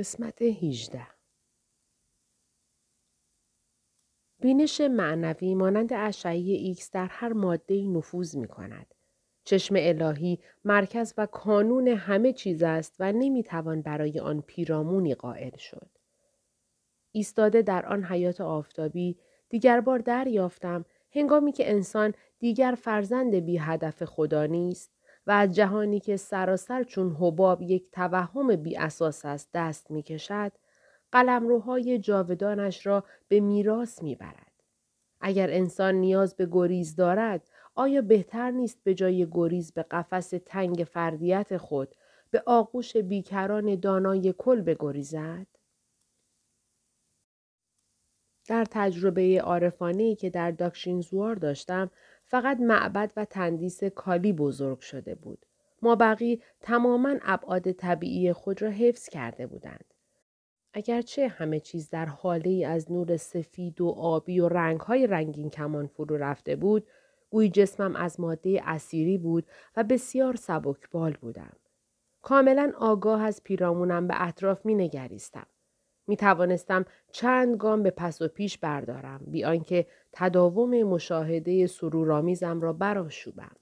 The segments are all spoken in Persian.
قسمت 18 بینش معنوی مانند اشعه ایکس در هر ماده نفوذ می کند. چشم الهی مرکز و کانون همه چیز است و نمی‌توان برای آن پیرامونی قائل شد. ایستاده در آن حیات آفتابی دیگر بار دریافتم هنگامی که انسان دیگر فرزند بی هدف خدا نیست و از جهانی که سراسر چون حباب یک توهم بی اساس است دست می کشد، قلمروهای جاودانش را به میراث می برد. اگر انسان نیاز به گریز دارد، آیا بهتر نیست به جای گریز به قفس تنگ فردیت خود به آغوش بیکران دانای کل بگریزد؟ در تجربه عارفانه که در داکشینزوار داشتم فقط معبد و تندیس کالی بزرگ شده بود. ما بقی تماما ابعاد طبیعی خود را حفظ کرده بودند. اگرچه همه چیز در حاله ای از نور سفید و آبی و رنگهای رنگین کمان فرو رفته بود، گویی جسمم از ماده اسیری بود و بسیار سبکبال بودم. کاملا آگاه از پیرامونم به اطراف می نگریستم. می توانستم چند گام به پس و پیش بردارم بی آنکه تداوم مشاهده سرورآمیزم را براشوبم.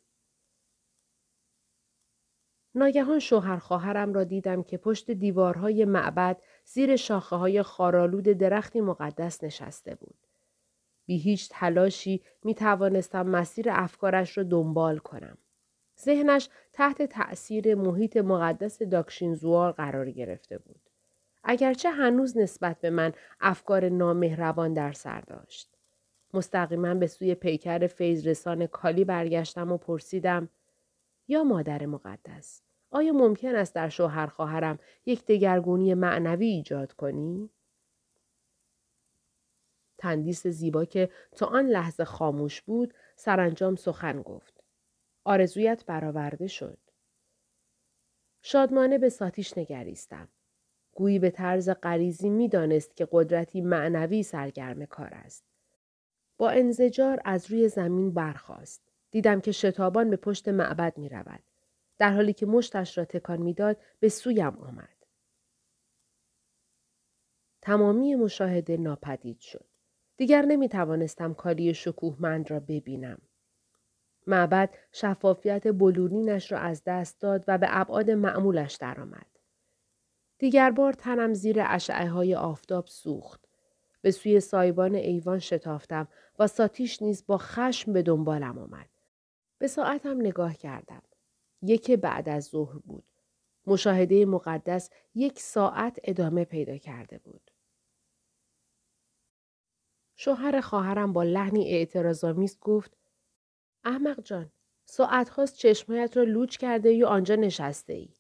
ناگهان شوهر خواهرم را دیدم که پشت دیوارهای معبد زیر شاخه های خارالود درختی مقدس نشسته بود. بی هیچ تلاشی می توانستم مسیر افکارش را دنبال کنم. ذهنش تحت تأثیر محیط مقدس داکشینزوار قرار گرفته بود. اگرچه هنوز نسبت به من افکار نامهربان در سر داشت. مستقیما به سوی پیکر فیض رسان کالی برگشتم و پرسیدم یا مادر مقدس آیا ممکن است در شوهر خواهرم یک دگرگونی معنوی ایجاد کنی؟ تندیس زیبا که تا آن لحظه خاموش بود سرانجام سخن گفت. آرزویت برآورده شد. شادمانه به ساتیش نگریستم. گویی به طرز غریزی می‌دانست که قدرتی معنوی سرگرم کار است. با انزجار از روی زمین برخاست. دیدم که شتابان به پشت معبد می رود. در حالی که مشتش را تکان می‌داد به سویم آمد. تمامی مشاهده ناپدید شد. دیگر نمی توانستم کاری شکوهمند را ببینم. معبد شفافیت بلورینش را از دست داد و به ابعاد معمولش درآمد. دیگر بار تنم زیر اشعه های آفتاب سوخت. به سوی سایبان ایوان شتافتم و ساتیش نیز با خشم به دنبالم آمد. به ساعتم نگاه کردم. یک بعد از ظهر بود. مشاهده مقدس یک ساعت ادامه پیدا کرده بود. شوهر خواهرم با لحنی اعتراضآمیز گفت احمق جان ساعت هاست چشمایت را لوچ کرده یا آنجا نشسته ای.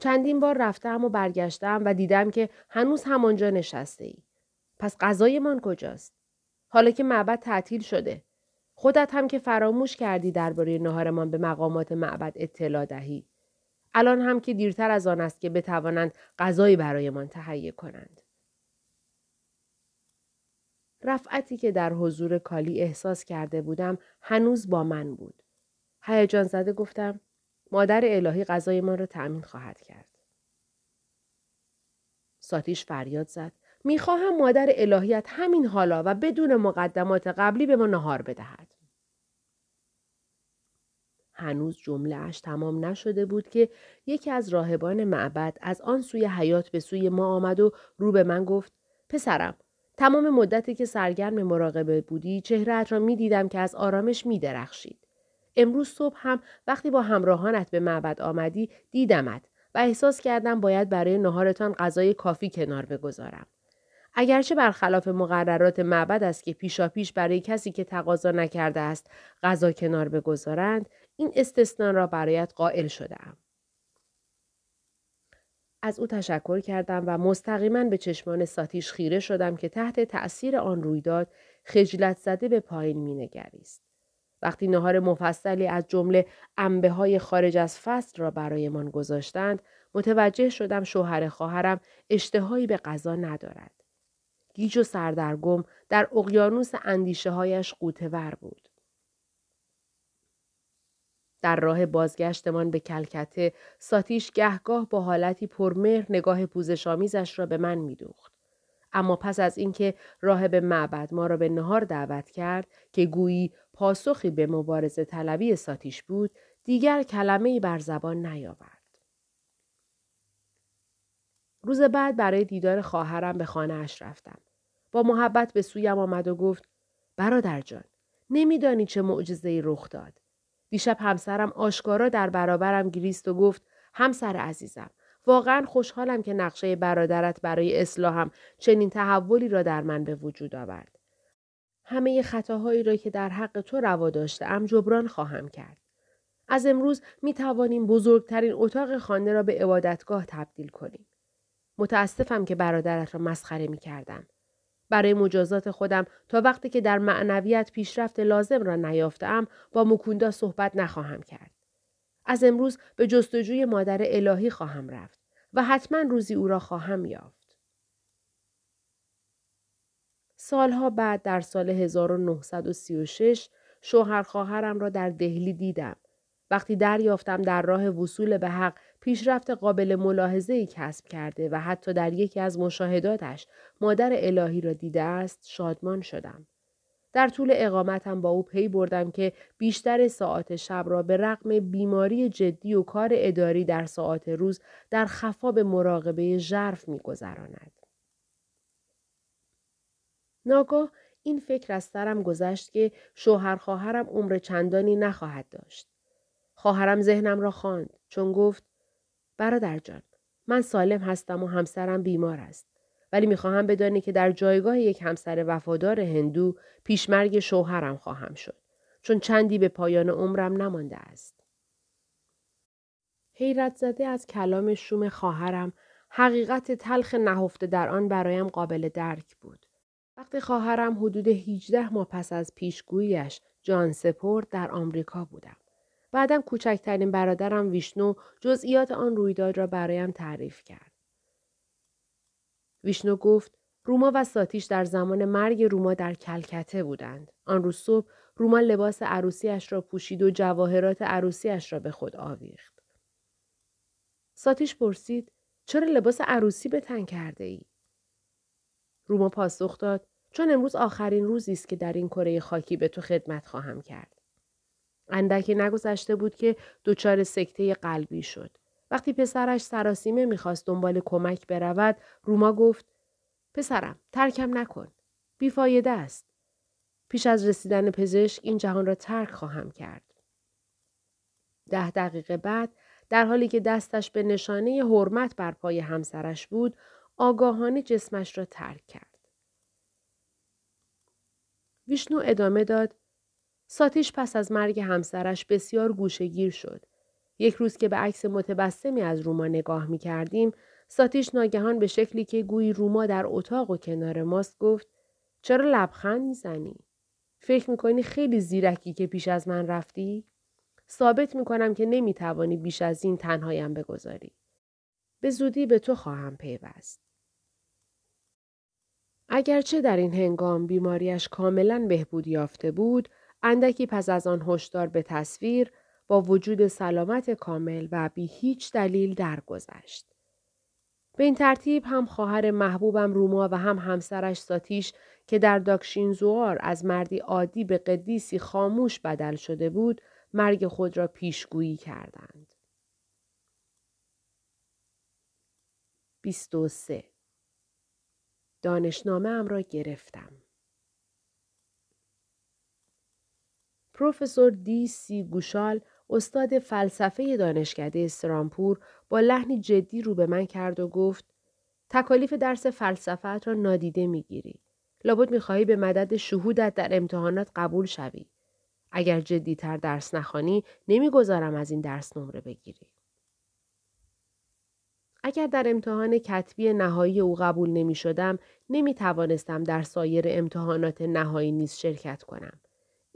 چندین بار رفتم و برگشتم و دیدم که هنوز همانجا نشسته ای. پس غذایمان کجاست؟ حالا که معبد تعطیل شده. خودت هم که فراموش کردی درباره نهارمان به مقامات معبد اطلاع دهی. الان هم که دیرتر از آن است که بتوانند غذایی برایمان تهیه کنند. رفعتی که در حضور کالی احساس کرده بودم هنوز با من بود. هیجان زده گفتم مادر الهی غذایمان را تأمین خواهد کرد. ساتیش فریاد زد. می‌خواهم مادر الهیت همین حالا و بدون مقدمات قبلی به ما نهار بدهد. هنوز جمله اش تمام نشده بود که یکی از راهبان معبد از آن سوی حیات به سوی ما آمد و رو به من گفت پسرم تمام مدتی که سرگرم مراقبه بودی چهرهت را می دیدم که از آرامش می درخشید. امروز صبح هم وقتی با همراهانت به معبد آمدی دیدمت و احساس کردم باید برای نهارتان غذای کافی کنار بگذارم. اگرچه برخلاف مقررات معبد است که پیشا پیش برای کسی که تقاضا نکرده است غذا کنار بگذارند این استثنا را برایت قائل شدم. از او تشکر کردم و مستقیما به چشمان ساتیش خیره شدم که تحت تأثیر آن رویداد خجلت زده به پایین مینگریست. وقتی نهار مفصلی از جمله انبه های خارج از فصل را برایمان گذاشتند متوجه شدم شوهر خواهرم اشتهایی به غذا ندارد. گیج و سردرگم در اقیانوس اندیشه هایش قوتور بود. در راه بازگشتمان به کلکته ساتیش گهگاه با حالتی پرمهر نگاه پوزشآمیزش را به من میدوخت. اما پس از اینکه راهب معبد ما را به نهار دعوت کرد که گویی پاسخی به مبارزه طلبی ساتیش بود دیگر کلمه بر زبان نیاورد. روز بعد برای دیدار خواهرم به خانه اش رفتم. با محبت به سویم آمد و گفت برادر جان نمیدانی چه معجزه رخ داد. دیشب همسرم آشکارا در برابرم گریست و گفت همسر عزیزم واقعا خوشحالم که نقشه برادرت برای اصلاحم چنین تحولی را در من به وجود آورد. همه خطاهایی را که در حق تو روا ام جبران خواهم کرد. از امروز می توانیم بزرگترین اتاق خانه را به عبادتگاه تبدیل کنیم. متاسفم که برادرت را مسخره می کردم. برای مجازات خودم تا وقتی که در معنویت پیشرفت لازم را نیافتم با مکوندا صحبت نخواهم کرد. از امروز به جستجوی مادر الهی خواهم رفت و حتما روزی او را خواهم یافت. سالها بعد در سال 1936 شوهر خواهرم را در دهلی دیدم. وقتی دریافتم در راه وصول به حق پیشرفت قابل ملاحظه کسب کرده و حتی در یکی از مشاهداتش مادر الهی را دیده است شادمان شدم. در طول اقامتم با او پی بردم که بیشتر ساعت شب را به رغم بیماری جدی و کار اداری در ساعت روز در خفا به مراقبه ژرف میگذراند. ناگاه این فکر از سرم گذشت که شوهر خواهرم عمر چندانی نخواهد داشت. خواهرم ذهنم را خواند چون گفت برادر جان من سالم هستم و همسرم بیمار است ولی می‌خواهم بدانی که در جایگاه یک همسر وفادار هندو پیشمرگ شوهرم خواهم شد. چون چندی به پایان عمرم نمانده است. حیرت زده از کلام شوم خواهرم حقیقت تلخ نهفته در آن برایم قابل درک بود. وقتی خواهرم حدود 18 ماه پس از پیشگوییش جان سپورت در آمریکا بودم. بعدم کوچکترین برادرم ویشنو جزئیات آن رویداد را برایم تعریف کرد. ویشنو گفت روما و ساتیش در زمان مرگ روما در کلکته بودند. آن روز صبح روما لباس عروسیش را پوشید و جواهرات عروسیش را به خود آویخت. ساتیش پرسید چرا لباس عروسی به تن کرده ای؟ روما پاسخ داد چون امروز آخرین روزی است که در این کره خاکی به تو خدمت خواهم کرد. اندکی نگذشته بود که دچار سکته قلبی شد. وقتی پسرش سراسیمه می‌خواست دنبال کمک برود روما گفت پسرم ترکم نکن. بیفایده است. پیش از رسیدن پزشک این جهان را ترک خواهم کرد. ده دقیقه بعد در حالی که دستش به نشانه حرمت بر پای همسرش بود آگاهانه جسمش را ترک کرد. ویشنو ادامه داد ساتیش پس از مرگ همسرش بسیار گوشگیر شد. یک روز که به عکس متبسمی از روما نگاه می کردیم، ساتیش ناگهان به شکلی که گویی روما در اتاق و کنار ماست گفت چرا لبخند می‌زنی؟ فکر می‌کنی خیلی زیرکی که پیش از من رفتی؟ ثابت می‌کنم که نمی‌توانی بیش از این تنهایم بگذاری. به زودی به تو خواهم پیوست. اگرچه در این هنگام بیماریش کاملا بهبود یافته بود، اندکی پس از آن هشدار به تصویر با وجود سلامت کامل و بی هیچ دلیل درگذشت. به این ترتیب هم خواهر محبوبم روما و هم همسرش ساتیش که در داکشینزوار از مردی عادی به قدیسی خاموش بدل شده بود مرگ خود را پیشگویی کردند. 23 دانشنامه ام را گرفتم. پروفسور دی سی گوشال استاد فلسفه دانشکده استرامپور با لحنی جدی رو به من کرد و گفت تکالیف درس فلسفت را نادیده می‌گیری. لابد می‌خواهی به مدد شهودت در امتحانات قبول شوی. اگر جدیتر درس نخوانی نمی‌گذارم از این درس نمره بگیری. اگر در امتحان کتبی نهایی او قبول نمی شدم نمی توانستم در سایر امتحانات نهایی نیز شرکت کنم.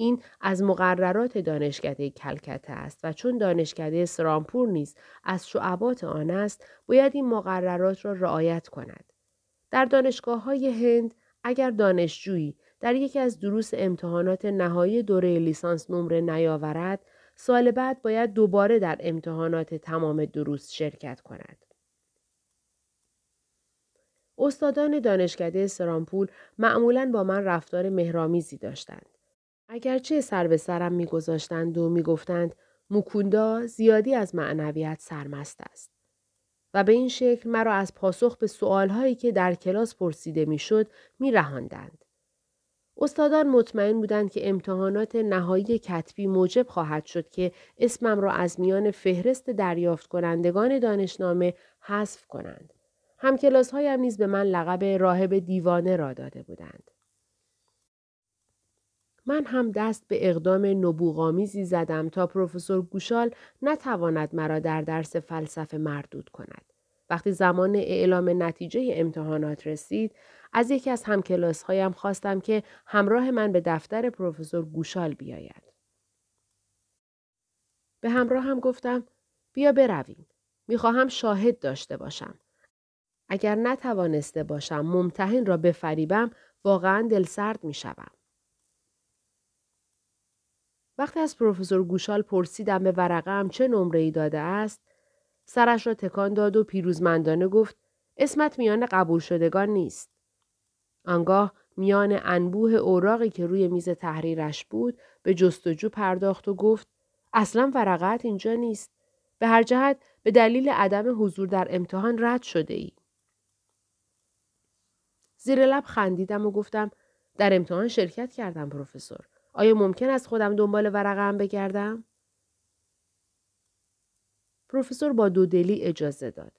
این از مقررات دانشکده کلکته است و چون دانشکده سرامپور نیز از شعبات آن است باید این مقررات را رعایت کند. در دانشگاه های هند اگر دانشجویی در یکی از دروس امتحانات نهایی دوره لیسانس نمره نیاورد سال بعد باید دوباره در امتحانات تمام دروس شرکت کند. استادان دانشکده سرامپول معمولا با من رفتار مهرامیزی داشتند. اگرچه سر به سرم میگذاشتند و می‌گفتند موکوندا زیادی از معنویت سرمست است. و به این شکل مرا از پاسخ به سوالهایی که در کلاس پرسیده می‌شد میرهاندند. استادان مطمئن بودند که امتحانات نهایی کتبی موجب خواهد شد که اسمم را از میان فهرست دریافت کنندگان دانشنامه حذف کنند. همکلاس هایم نیز به من لقب راهب دیوانه را داده بودند. من هم دست به اقدام نبوغامیزی زدم تا پروفسور گوشال نتواند مرا در درس فلسفه مردود کند. وقتی زمان اعلام نتیجه امتحانات رسید، از یکی از همکلاس هایم خواستم که همراه من به دفتر پروفسور گوشال بیاید. به همراه هم گفتم بیا برویم. می‌خواهم شاهد داشته باشم. اگر نتوانسته باشم ممتحن را بفریبم واقعا دلسرد می شوم. وقتی از پروفسور گوشال پرسیدم به ورقم چه نمره ای داده است سرش را تکان داد و پیروزمندانه گفت اسمت میان قبول شدگان نیست. آنگاه میان انبوه اوراقی که روی میز تحریرش بود به جستجو پرداخت و گفت اصلا ورقت اینجا نیست. به هر جهت به دلیل عدم حضور در امتحان رد شده ای. زیر لب خندیدم و گفتم در امتحان شرکت کردم پروفسور. آیا ممکن است خودم دنبال ورقم بگردم؟ پروفسور با دودلی اجازه داد.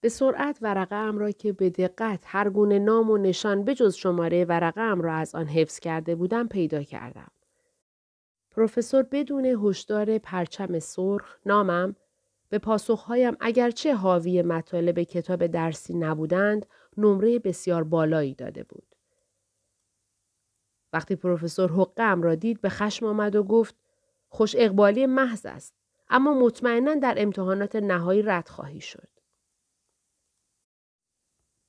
به سرعت ورقه ام را که به دقت هر گونه نام و نشان بجز شماره ورقه ام را از آن حفظ کرده بودم پیدا کردم. پروفسور بدون هشدار پرچم سرخ نامم به پاسخهایم اگرچه حاوی مطالب کتاب درسی نبودند نمره بسیار بالایی داده بود. وقتی پروفسور حقم را دید به خشم آمد و گفت خوش اقبالی محض است اما مطمئنا در امتحانات نهایی رد خواهی شد.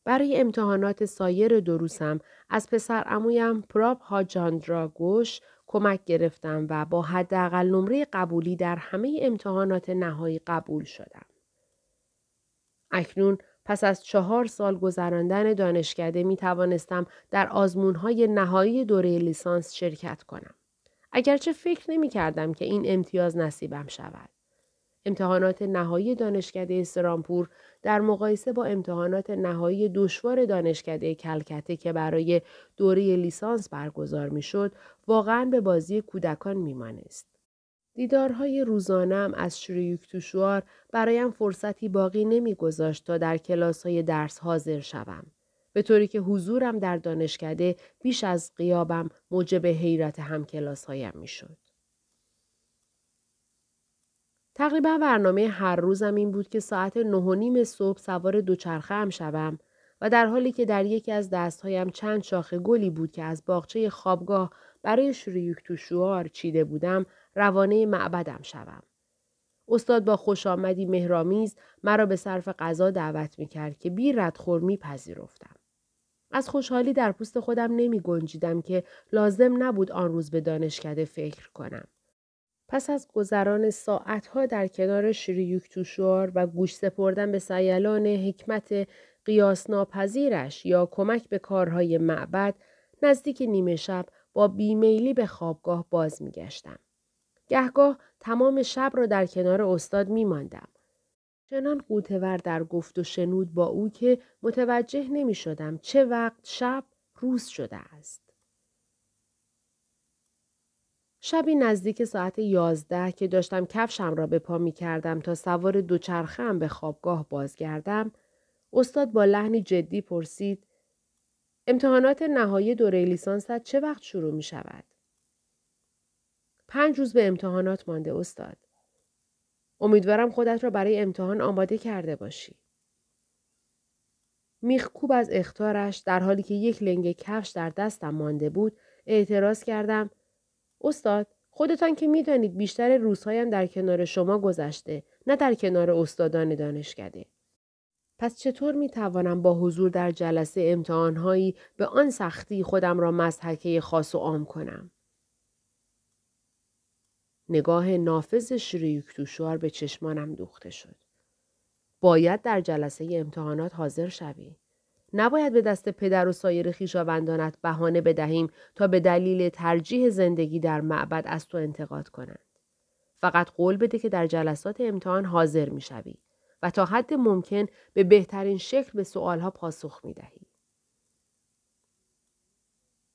برای امتحانات سایر دروسم از پسر امویم پراپ هاجاندرا گوش کمک گرفتم و با حداقل نمره قبولی در همه امتحانات نهایی قبول شدم. اکنون پس از چهار سال گذراندن دانشکده می توانستم در آزمونهای نهایی دوره لیسانس شرکت کنم. اگرچه فکر نمی کردم که این امتیاز نصیبم شود. امتحانات نهایی دانشکده سرامپور در مقایسه با امتحانات نهایی دشوار دانشکده کلکته که برای دوره لیسانس برگزار می شد واقعا به بازی کودکان می مانست. دیدارهای روزانم از شریوک توشوار برایم فرصتی باقی نمیگذاشت تا در کلاس های درس حاضر شوم. به طوری که حضورم در دانشکده بیش از قیابم موجب حیرت هم کلاس هایم می شد. تقریبا برنامه هر روزم این بود که ساعت نه و نیم صبح سوار دوچرخه هم شوم و در حالی که در یکی از دستهایم چند شاخه گلی بود که از باغچه خوابگاه برای شریوک توشوار چیده بودم روانه معبدم شوم. استاد با خوش آمدی مهرامیز مرا به صرف غذا دعوت می کرد که بی ردخور می پذیرفتم. از خوشحالی در پوست خودم نمی گنجیدم که لازم نبود آن روز به دانشکده فکر کنم. پس از گذران ساعتها در کنار شریوک توشوار و گوش سپردن به سیلان حکمت قیاس ناپذیرش یا کمک به کارهای معبد نزدیک نیمه شب با بیمیلی به خوابگاه باز می گشتم. گهگاه تمام شب را در کنار استاد می ماندم. چنان قوتور در گفت و شنود با او که متوجه نمی شدم چه وقت شب روز شده است. شبی نزدیک ساعت یازده که داشتم کفشم را به پا می کردم تا سوار دوچرخه به خوابگاه بازگردم، استاد با لحنی جدی پرسید امتحانات نهایی دوره لیسانست چه وقت شروع می شود؟ پنج روز به امتحانات مانده استاد. امیدوارم خودت را برای امتحان آماده کرده باشی. میخکوب از اختارش در حالی که یک لنگ کفش در دستم مانده بود اعتراض کردم استاد خودتان که می‌دانید بیشتر روزهایم در کنار شما گذشته نه در کنار استادان دانشکده پس چطور می توانم با حضور در جلسه امتحانهایی به آن سختی خودم را مزحکه خاص و عام کنم نگاه نافذ شریک توشوار به چشمانم دوخته شد. باید در جلسه امتحانات حاضر شوی. نباید به دست پدر و سایر خیشاوندانت بهانه بدهیم تا به دلیل ترجیح زندگی در معبد از تو انتقاد کنند. فقط قول بده که در جلسات امتحان حاضر می شوی و تا حد ممکن به بهترین شکل به سوالها پاسخ می دهی.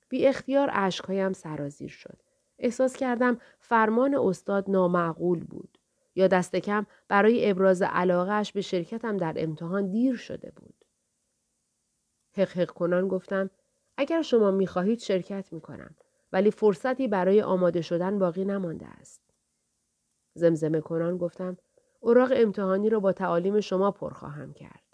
بی اختیار عشقهایم سرازیر شد. احساس کردم فرمان استاد نامعقول بود. یا دست کم برای ابراز علاقهش به شرکتم در امتحان دیر شده بود. حق حق کنان گفتم اگر شما می خواهید شرکت می کنم ولی فرصتی برای آماده شدن باقی نمانده است. زمزمه کنان گفتم اوراق امتحانی را با تعالیم شما پر خواهم کرد.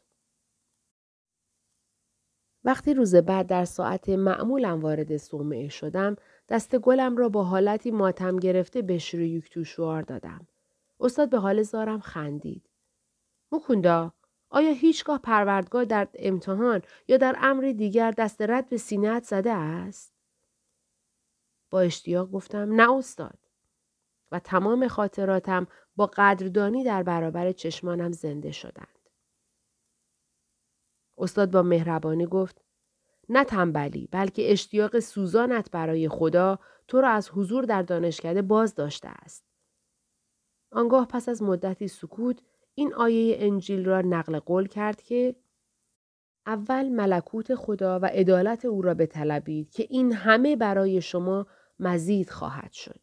وقتی روز بعد در ساعت معمولم وارد صومعه شدم دست گلم را با حالتی ماتم گرفته به شریوک توشوار دادم. استاد به حال زارم خندید. مکوندا آیا هیچگاه پروردگار در امتحان یا در امری دیگر دست رد به سینهت زده است؟ با اشتیاق گفتم نه استاد. و تمام خاطراتم با قدردانی در برابر چشمانم زنده شدند. استاد با مهربانی گفت نه تنبلی بلکه اشتیاق سوزانت برای خدا تو را از حضور در دانشکده باز داشته است. آنگاه پس از مدتی سکوت این آیه انجیل را نقل قول کرد که اول ملکوت خدا و عدالت او را بطلبید که این همه برای شما مزید خواهد شد.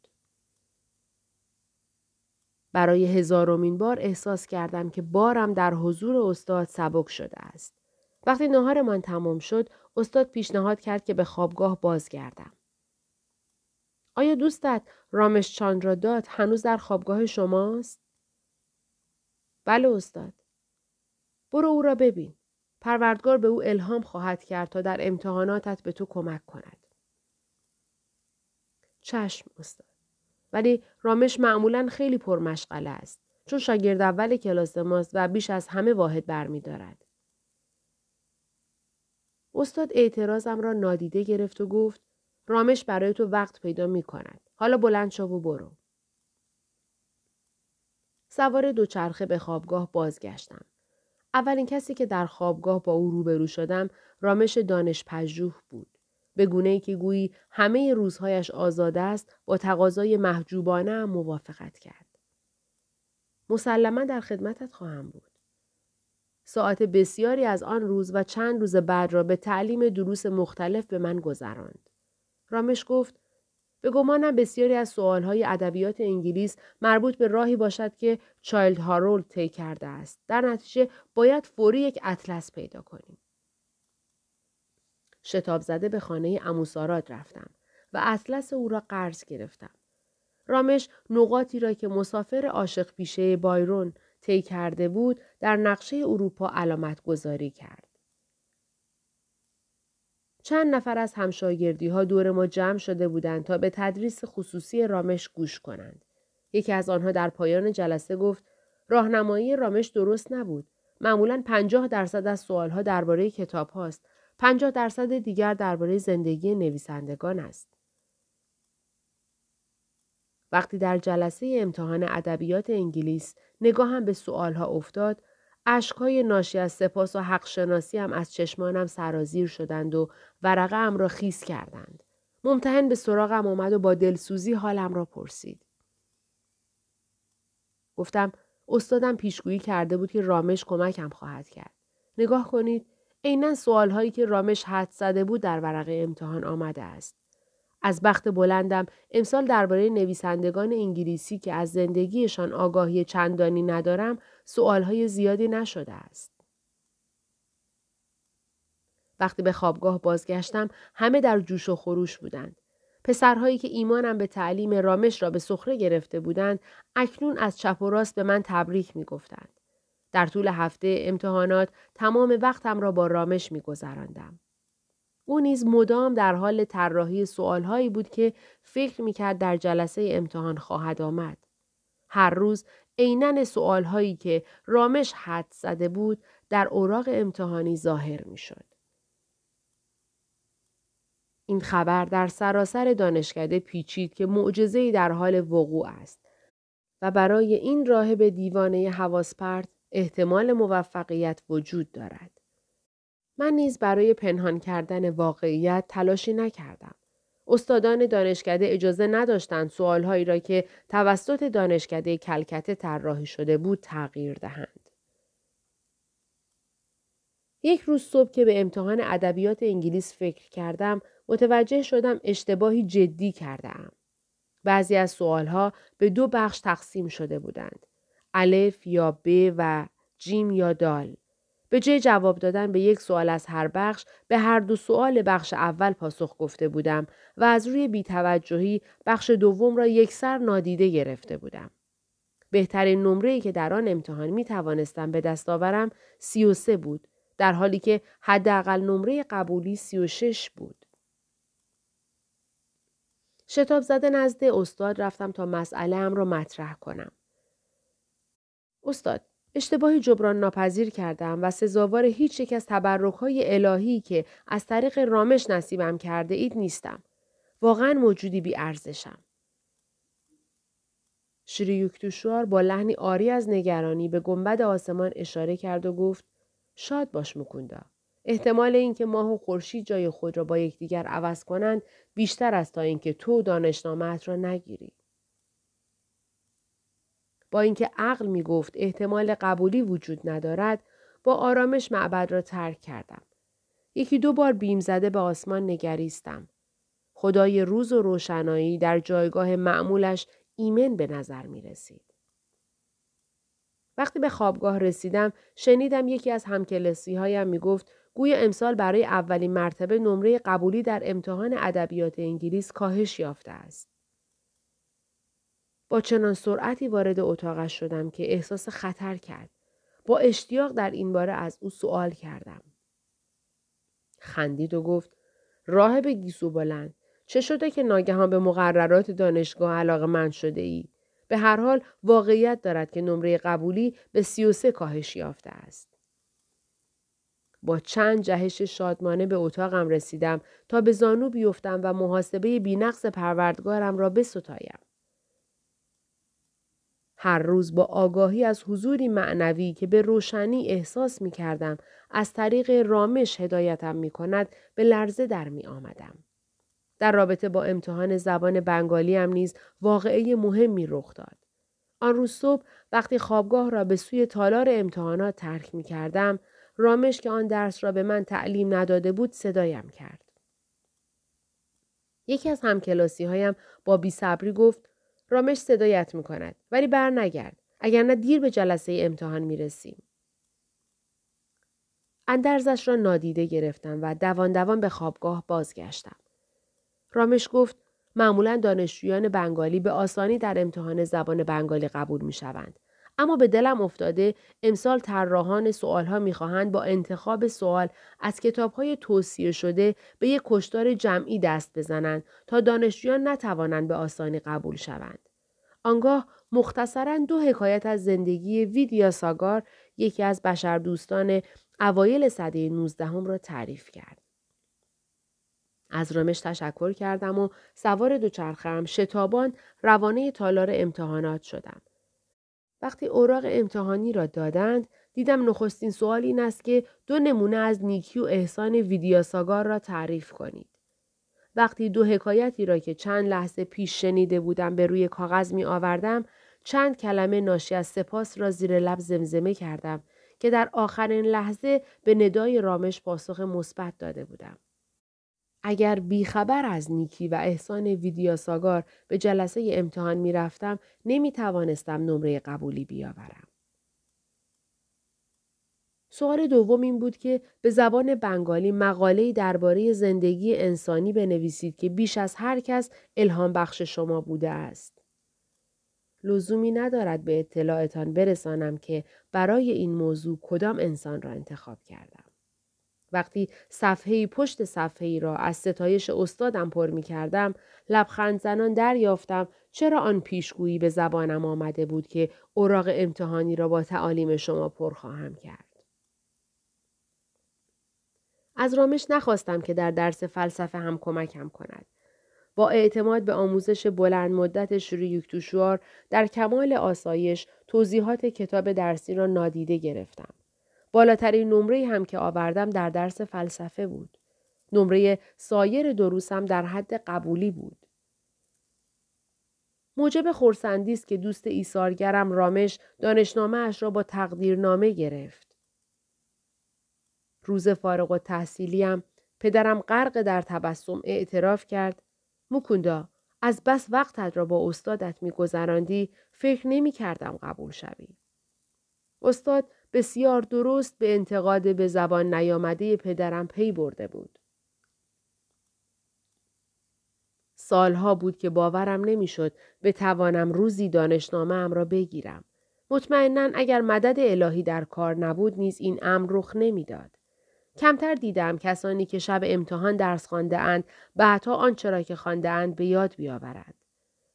برای هزارمین بار احساس کردم که بارم در حضور استاد سبک شده است. وقتی نهارمان تمام شد، استاد پیشنهاد کرد که به خوابگاه بازگردم. آیا دوستت رامش چاندرا داد هنوز در خوابگاه شماست؟ بله استاد. برو او را ببین. پروردگار به او الهام خواهد کرد تا در امتحاناتت به تو کمک کند. چشم استاد. ولی رامش معمولا خیلی پرمشغله است. چون شاگرد اول کلاس ماست و بیش از همه واحد برمیدارد. استاد اعتراضم را نادیده گرفت و گفت رامش برای تو وقت پیدا می کند. حالا بلند شو و برو. سوار دوچرخه به خوابگاه بازگشتم. اولین کسی که در خوابگاه با او روبرو شدم رامش دانش پژوه بود. به گونه ای که گویی همه روزهایش آزاده است با تقاضای محجوبانه هم موافقت کرد. مسلما در خدمتت خواهم بود. ساعت بسیاری از آن روز و چند روز بعد را به تعلیم دروس مختلف به من گذراند. رامش گفت به گمانم بسیاری از سوالهای ادبیات انگلیس مربوط به راهی باشد که چایلد هارولد طی کرده است. در نتیجه باید فوری یک اطلس پیدا کنیم. شتاب زده به خانه اموسارات رفتم و اطلس او را قرض گرفتم. رامش نقاطی را که مسافر عاشق پیشه بایرون طی کرده بود در نقشه اروپا علامت گذاری کرد. چند نفر از همشاگردی ها دور ما جمع شده بودند تا به تدریس خصوصی رامش گوش کنند. یکی از آنها در پایان جلسه گفت راهنمایی رامش درست نبود. معمولا پنجاه درصد از سوالها درباره کتاب هاست. پنجاه درصد دیگر درباره زندگی نویسندگان است. وقتی در جلسه امتحان ادبیات انگلیس نگاهم به سوالها افتاد، اشکهای ناشی از سپاس و حق شناسی هم از چشمانم سرازیر شدند و ورقه ام را خیس کردند. ممتحن به سراغم آمد و با دلسوزی حالم را پرسید. گفتم استادم پیشگویی کرده بود که رامش کمکم خواهد کرد. نگاه کنید عینا سوالهایی که رامش حد زده بود در ورقه امتحان آمده است. از بخت بلندم امسال درباره نویسندگان انگلیسی که از زندگیشان آگاهی چندانی ندارم سوالهای زیادی نشده است. وقتی به خوابگاه بازگشتم همه در جوش و خروش بودند. پسرهایی که ایمانم به تعلیم رامش را به سخره گرفته بودند اکنون از چپ و راست به من تبریک می گفتند. در طول هفته امتحانات تمام وقتم را با رامش می گذراندم. او نیز مدام در حال طراحی سوالهایی بود که فکر می‌کرد در جلسه امتحان خواهد آمد. هر روز عینا سوالهایی که رامش حد زده بود در اوراق امتحانی ظاهر می‌شد. این خبر در سراسر دانشکده پیچید که معجزه‌ای در حال وقوع است. و برای این راهب دیوانه حواسپرت احتمال موفقیت وجود دارد. من نیز برای پنهان کردن واقعیت تلاشی نکردم. استادان دانشکده اجازه نداشتند سوالهایی را که توسط دانشکده کلکته طراحی شده بود تغییر دهند. یک روز صبح که به امتحان ادبیات انگلیس فکر کردم متوجه شدم اشتباهی جدی کردم. بعضی از سوالها به دو بخش تقسیم شده بودند. الف یا ب و جیم یا دال. به جای جواب دادن به یک سوال از هر بخش به هر دو سوال بخش اول پاسخ گفته بودم و از روی بیتوجهی بخش دوم را یکسر نادیده گرفته بودم. بهترین نمره‌ای که در آن امتحان می توانستم به دست آورم 33 بود در حالی که حداقل نمره قبولی 36 بود. شتاب زده نزد استاد رفتم تا مسئله ام را مطرح کنم. استاد، اشتباهی جبران ناپذیر کردم و سزاوار هیچ یک از تبرکهای الهی که از طریق رامش نصیبم کرده اید نیستم. واقعا موجودی بی ارزشم. شری یکتوشوار با لحنی آری از نگرانی به گنبد آسمان اشاره کرد و گفت شاد باش مکوندا. احتمال اینکه ماه و خورشید جای خود را با یکدیگر عوض کنند بیشتر است تا اینکه تو دانشنامت را نگیری. با اینکه عقل می گفت احتمال قبولی وجود ندارد با آرامش معبد را ترک کردم. یکی دو بار بیم زده به آسمان نگریستم. خدای روز و روشنایی در جایگاه معمولش ایمن به نظر می رسید. وقتی به خوابگاه رسیدم شنیدم یکی از همکلسی هایم می گفت گویا امسال برای اولین مرتبه نمره قبولی در امتحان ادبیات انگلیس کاهش یافته است. با چنان سرعتی وارد اتاقش شدم که احساس خطر کرد. با اشتیاق در این باره از او سوال کردم. خندید و گفت راهب گیسو بلند چه شده که ناگهان به مقررات دانشگاه علاقه من شده ای؟ به هر حال واقعیت دارد که نمره قبولی به 33 کاهش یافته است. با چند جهش شادمانه به اتاقم رسیدم تا به زانو بیفتم و محاسبه بینقص پروردگارم را بستایم. هر روز با آگاهی از حضوری معنوی که به روشنی احساس می کردم از طریق رامش هدایتم می کند به لرزه در می آمدم. در رابطه با امتحان زبان بنگالی هم نیز واقعه مهمی رخ داد. آن روز صبح وقتی خوابگاه را به سوی تالار امتحانات ترک می کردم، رامش که آن درس را به من تعلیم نداده بود صدایم کرد. یکی از همکلاسی هایم با بیصبری گفت رامش صدایت می کند ولی بر نگرد اگر نه دیر به جلسه امتحان می رسیم. اندرزش را نادیده گرفتم و دوان دوان به خوابگاه بازگشتم. رامش گفت معمولا دانشجویان بنگالی به آسانی در امتحان زبان بنگالی قبول می شوند. اما به دلم افتاده امسال طراحان سوالها می‌خواهند با انتخاب سوال از کتابهای توصیه شده به یک کشتار جمعی دست بزنند تا دانشجویان نتوانند به آسانی قبول شوند. آنگاه مختصرا دو حکایت از زندگی ویدیا ساگار یکی از بشردوستان اوایل سده 19 هم را تعریف کرد. از رامش تشکر کردم و سوار دوچرخهام شتابان روانه تالار امتحانات شدم. وقتی اوراق امتحانی را دادند دیدم نخستین سوال این است که دو نمونه از نیکی و احسان ویدیاساگار را تعریف کنید. وقتی دو حکایتی را که چند لحظه پیش شنیده بودم به روی کاغذ می آوردم چند کلمه ناشی از سپاس را زیر لب زمزمه کردم که در آخرین لحظه به ندای رامش پاسخ مثبت داده بودم. اگر بیخبر از نیکی و احسان ویدیاساگار به جلسه امتحان می رفتم نمی توانستم نمره قبولی بیاورم. سوال دوم این بود که به زبان بنگالی مقاله‌ای درباره زندگی انسانی بنویسید که بیش از هر کس الهام بخش شما بوده است. لزومی ندارد به اطلاعتان برسانم که برای این موضوع کدام انسان را انتخاب کردم. وقتی صفحه پشت صفحه را از ستایش استادم پر می کردم لبخند زنان دریافتم چرا آن پیشگویی به زبانم آمده بود که اوراق امتحانی را با تعالیم شما پر خواهم کرد. از رامش نخواستم که در درس فلسفه هم کمکم کند. با اعتماد به آموزش بلند مدت شروع توشوار در کمال آسایش توضیحات کتاب درسی را نادیده گرفتم. بالاترین نمره هم که آوردم در درس فلسفه بود. نمره سایر دروسم در حد قبولی بود. موجب خورسندی است که دوست ایثارگرم رامش دانشنامه اش را با تقدیرنامه گرفت. روز فارغ و تحصیلیم پدرم غرق در تبسم اعتراف کرد مکوندا از بس وقتت را با استادت میگذراندی فکر نمی کردم قبول شوی. استاد بسیار درست به انتقاد به زبان نیامده پدرم پی برده بود. سالها بود که باورم نمی‌شد بتوانم روزی دانشنامه ام را بگیرم. مطمئنا اگر مدد الهی در کار نبود نیز این امر رخ نمی‌داد. کمتر دیدم کسانی که شب امتحان درس خوانده اند بعدها آنچه را که خوانده اند به یاد بیاورند.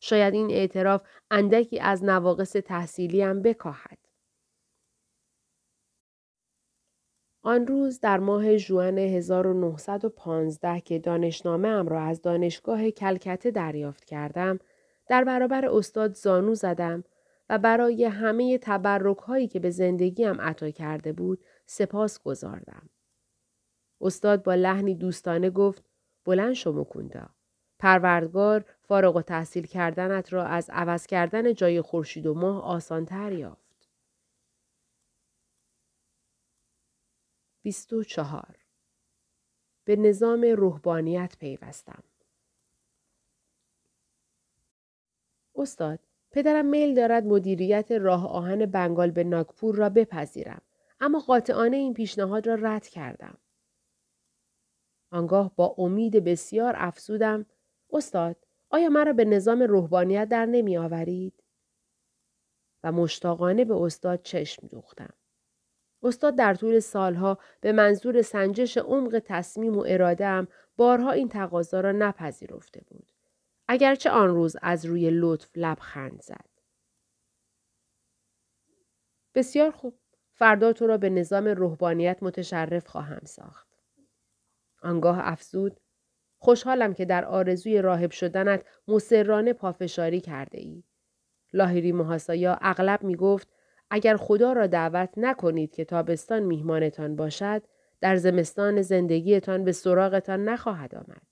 شاید این اعتراف اندکی از نواقص تحصیلیم بکاهد. آن روز در ماه جوان 1915 که دانشنامه ام را از دانشگاه کلکته دریافت کردم، در برابر استاد زانو زدم و برای همه تبرک هایی که به زندگیم عطا کرده بود سپاس گذاردم. استاد با لحنی دوستانه گفت بلند شو مکوندا. پروردگار فارغ و تحصیل کردنت را از عوض کردن جای خورشید و ماه آسانتر یافت. 24 به نظام روحانیت پیوستم. استاد، پدرم میل دارد مدیریت راه آهن بنگال به ناگپور را بپذیرم. اما قاطعانه این پیشنهاد را رد کردم. آنگاه با امید بسیار افزودم استاد آیا مرا به نظام روحانیت در نمی آورید؟ و مشتاقانه به استاد چشم دوختم. استاد در طول سالها به منظور سنجش عمق تصمیم و ارادهام بارها این تقاضا را نپذیرفته بود. اگرچه آن روز از روی لطف لبخند زد. بسیار خوب. فردا تو را به نظام روحانیت متشرف خواهم ساخت. آنگاه افزود خوشحالم که در آرزوی راهب شدنت مسررانه پافشاری کرده ای. لاهیری محاسایا اغلب می گفت اگر خدا را دعوت نکنید که تابستان میهمانتان باشد در زمستان زندگیتان به سراغتان نخواهد آمد.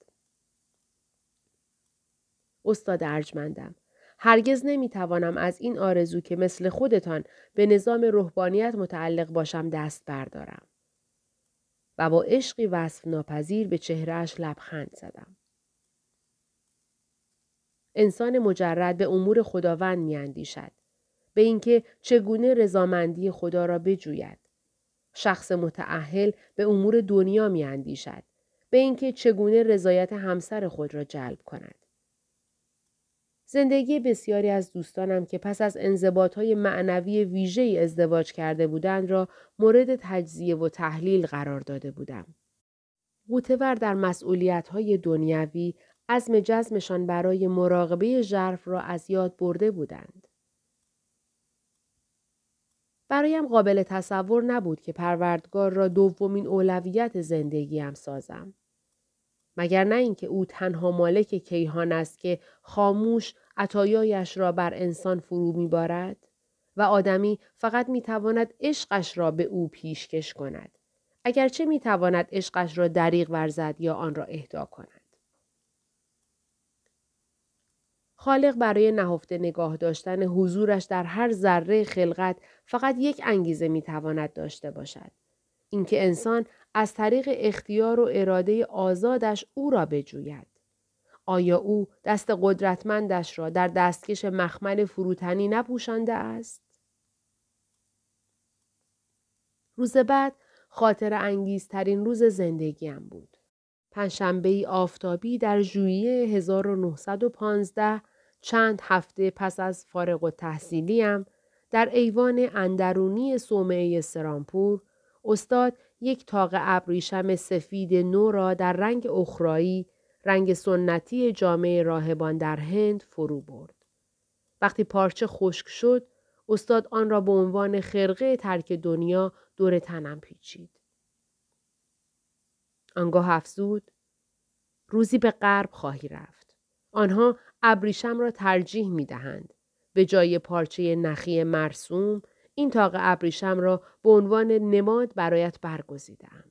استاد ارجمندم هرگز نمی‌توانم از این آرزو که مثل خودتان به نظام روحانیت متعلق باشم دست بردارم. و با عشقی وصف ناپذیر به چهرهش لبخند زدم. انسان مجرد به امور خداوند میاندیشد. به اینکه چگونه رضامندی خدا را بجوید. شخص متعهل به امور دنیا می اندیشد. به اینکه چگونه رضایت همسر خود را جلب کند. زندگی بسیاری از دوستانم که پس از های معنوی ویژه ازدواج کرده بودند را مورد تجزیه و تحلیل قرار داده بودم. غوتور در مسئولیت های دنیوی عزم جزمشان برای مراقبه ژرف را از یاد برده بودند. برایم قابل تصور نبود که پروردگار را دومین اولویت زندگیم سازم. مگر نه اینکه او تنها مالک کیهان است که خاموش عطایایش را بر انسان فرو میبارد و آدمی فقط می‌تواند عشقش را به او پیشکش کند اگرچه می‌تواند عشقش را دریغ ورزد یا آن را اهدا کند خالق برای نهفته نگاه داشتن حضورش در هر ذره خلقت فقط یک انگیزه می‌تواند داشته باشد. اینکه انسان از طریق اختیار و اراده آزادش او را بجوید. آیا او دست قدرتمندش را در دستکش مخمل فروتنی نپوشانده است؟ روز بعد خاطر انگیزترین روز زندگیم بود. پنجشنبه آفتابی در ژوئیه 1915 چند هفته پس از فارغ و تحصیلیم در ایوان اندرونی صومعه سرامپور استاد یک تاق ابریشم سفید نو را در رنگ اخرایی رنگ سنتی جامعه راهبان در هند فرو برد. وقتی پارچه خشک شد استاد آن را به عنوان خرقه ترک دنیا دور تنم پیچید. آنگاه افزود روزی به غرب خواهی رفت. آنها ابریشم را ترجیح می دهند. به جای پارچه نخی مرسوم این تاق ابریشم را به عنوان نماد برایت برگزیدم.